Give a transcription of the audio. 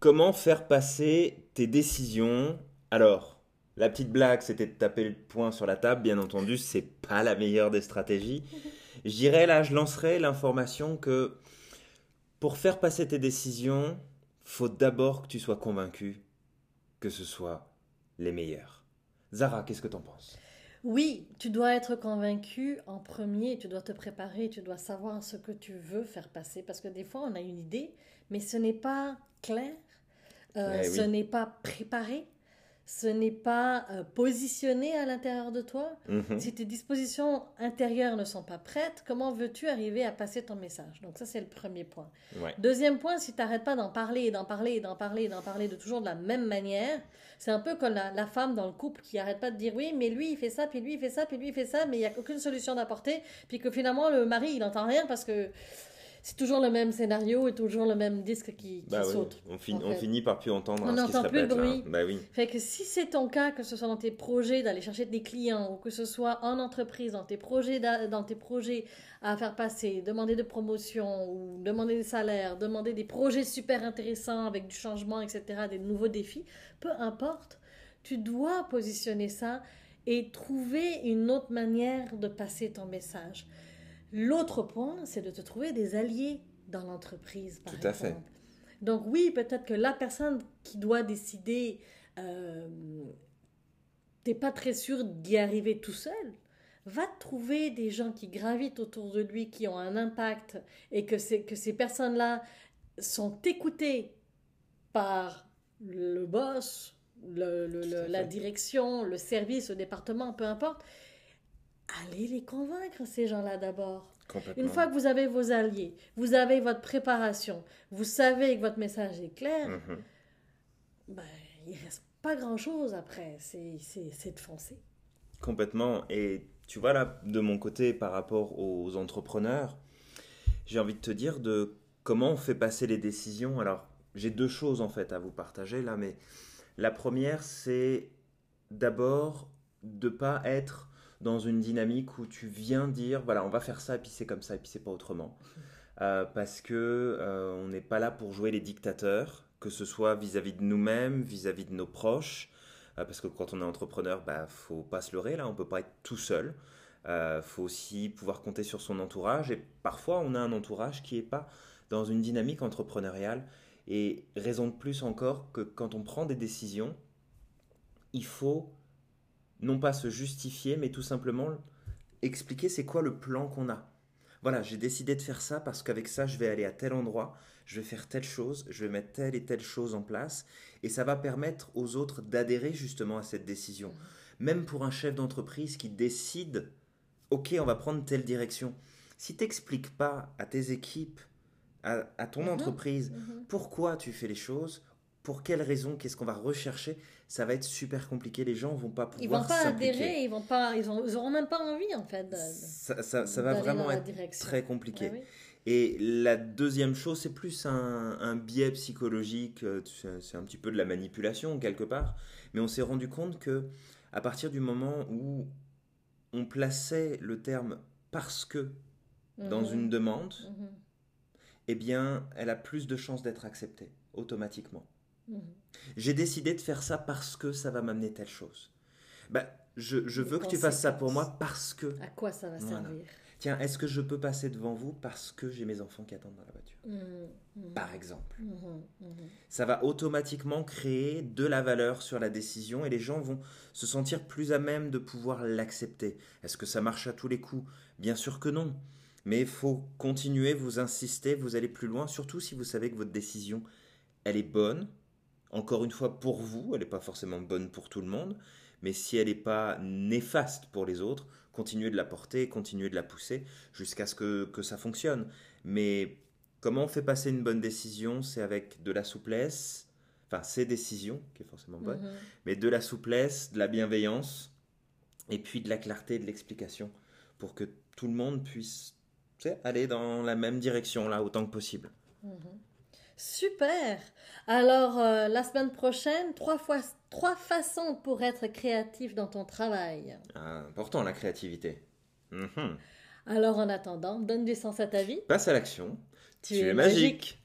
comment faire passer tes décisions? Alors, la petite blague, c'était de taper le poing sur la table, bien entendu, c'est pas la meilleure des stratégies. Je dirais là, je lancerai l'information que pour faire passer tes décisions, faut d'abord que tu sois convaincu que ce soit les meilleurs. Zara, qu'est-ce que tu en penses? Oui, tu dois être convaincu en premier, tu dois te préparer, tu dois savoir ce que tu veux faire passer, parce que des fois on a une idée, mais ce n'est pas clair, euh, Eh oui. ce n'est pas préparé, ce n'est pas euh, positionné à l'intérieur de toi. Mhm. Si tes dispositions intérieures ne sont pas prêtes, comment veux-tu arriver à passer ton message? Donc ça, c'est le premier point. Ouais. Deuxième point, si tu n'arrêtes pas d'en parler, et d'en parler, et d'en parler, et d'en parler de toujours de la même manière, c'est un peu comme la, la femme dans le couple qui n'arrête pas de dire oui, mais lui il fait ça, puis lui il fait ça, puis lui il fait ça, mais il n'y a aucune solution d'apporter, puis que finalement le mari il n'entend rien parce que c'est toujours le même scénario et toujours le même disque qui, qui Bah oui, saute. on, fin- en on fait. finit par plus entendre On ce qui se n'entend plus le bruit. Bah oui. Fait que si c'est ton cas, que ce soit dans tes projets d'aller chercher des clients ou que ce soit en entreprise, dans tes projets, d'a- dans tes projets à faire passer, demander de promotion ou demander des salaires, demander des projets super intéressants avec du changement, etc., des nouveaux défis, peu importe, tu dois positionner ça et trouver une autre manière de passer ton message. L'autre point, c'est de te trouver des alliés dans l'entreprise, par Tout à fait. exemple. Donc oui, peut-être que la personne qui doit décider, euh, t'es pas très sûr d'y arriver tout seul. Va trouver des gens qui gravitent autour de lui, qui ont un impact, et que, que ces personnes-là sont écoutées par le boss, le- le- Tout le- à la direction, le service, le département, peu importe. Allez les convaincre, ces gens-là d'abord. Une fois que vous avez vos alliés, vous avez votre préparation, vous savez que votre message est clair, Mhm. ben, il reste pas grand-chose après. C'est de foncer. Complètement. Et tu vois là, de mon côté, par rapport aux entrepreneurs, j'ai envie de te dire de comment on fait passer les décisions. Alors, j'ai deux choses en fait à vous partager là, mais la première, c'est d'abord de pas être dans une dynamique où tu viens dire voilà on va faire ça et puis c'est comme ça et puis c'est pas autrement. Euh, parce que euh, on n'est pas là pour jouer les dictateurs que ce soit vis-à-vis de nous-mêmes vis-à-vis de nos proches. Euh, parce que quand on est entrepreneur bah faut pas se leurrer là on peut pas être tout seul. Euh, faut aussi pouvoir compter sur son entourage. Et parfois on a un entourage qui est pas dans une dynamique entrepreneuriale. Et raison de plus encore que quand on prend des décisions il faut non pas se justifier, mais tout simplement expliquer c'est quoi le plan qu'on a. Voilà, j'ai décidé de faire ça parce qu'avec ça, je vais aller à tel endroit, je vais faire telle chose, je vais mettre telle et telle chose en place, et ça va permettre aux autres d'adhérer justement à cette décision. Même pour un chef d'entreprise qui décide, ok, on va prendre telle direction. Si t'expliques pas à tes équipes, à, à ton Mhm. entreprise, pourquoi tu fais les choses, pour quelles raisons, qu'est-ce qu'on va rechercher, ça va être super compliqué. Les gens vont pas pouvoir Ils vont pas adhérer, ils vont pas, ils, ont, ils auront même pas envie en fait. de- Ça, ça- ça va vraiment dans être direction. très compliqué. Oui. Et la deuxième chose, c'est plus un, un biais psychologique, euh, c'est un petit peu de la manipulation quelque part, mais on s'est rendu compte que à partir du moment où on plaçait le terme parce que dans Mhm. une demande, Mhm. eh bien, elle a plus de chances d'être acceptée automatiquement. Mhm. J'ai décidé de faire ça parce que ça va m'amener telle chose. Bah, je, veux que tu fasses ça pour moi parce que. À quoi ça va Voilà. servir Tiens, est-ce que je peux passer devant vous parce que j'ai mes enfants qui attendent dans la voiture Mhm. Mhm. Par exemple. Ça va automatiquement créer de la valeur sur la décision et les gens vont se sentir plus à même de pouvoir l'accepter. Est-ce que ça marche à tous les coups? Bien sûr que non. Mais il faut continuer, vous insister, vous allez plus loin, surtout si vous savez que votre décision, elle est bonne. Encore une fois, pour vous, elle n'est pas forcément bonne pour tout le monde, mais si elle n'est pas néfaste pour les autres, continuez de la porter, continuez de la pousser jusqu'à ce que, que ça fonctionne. Mais comment on fait passer une bonne décision C'est avec de la souplesse, enfin, c'est décision qui est forcément bonne, Mhm. mais de la souplesse, de la bienveillance, et puis de la clarté, de l'explication, pour que tout le monde puisse tu sais, aller dans la même direction, là, autant que possible. Super. Alors, euh, la semaine prochaine, trois, fois, trois façons pour être créatif dans ton travail. Ah, important, la créativité. Mhm. Alors, en attendant, donne du sens à ta vie. Passe à l'action. Tu tu es es magique.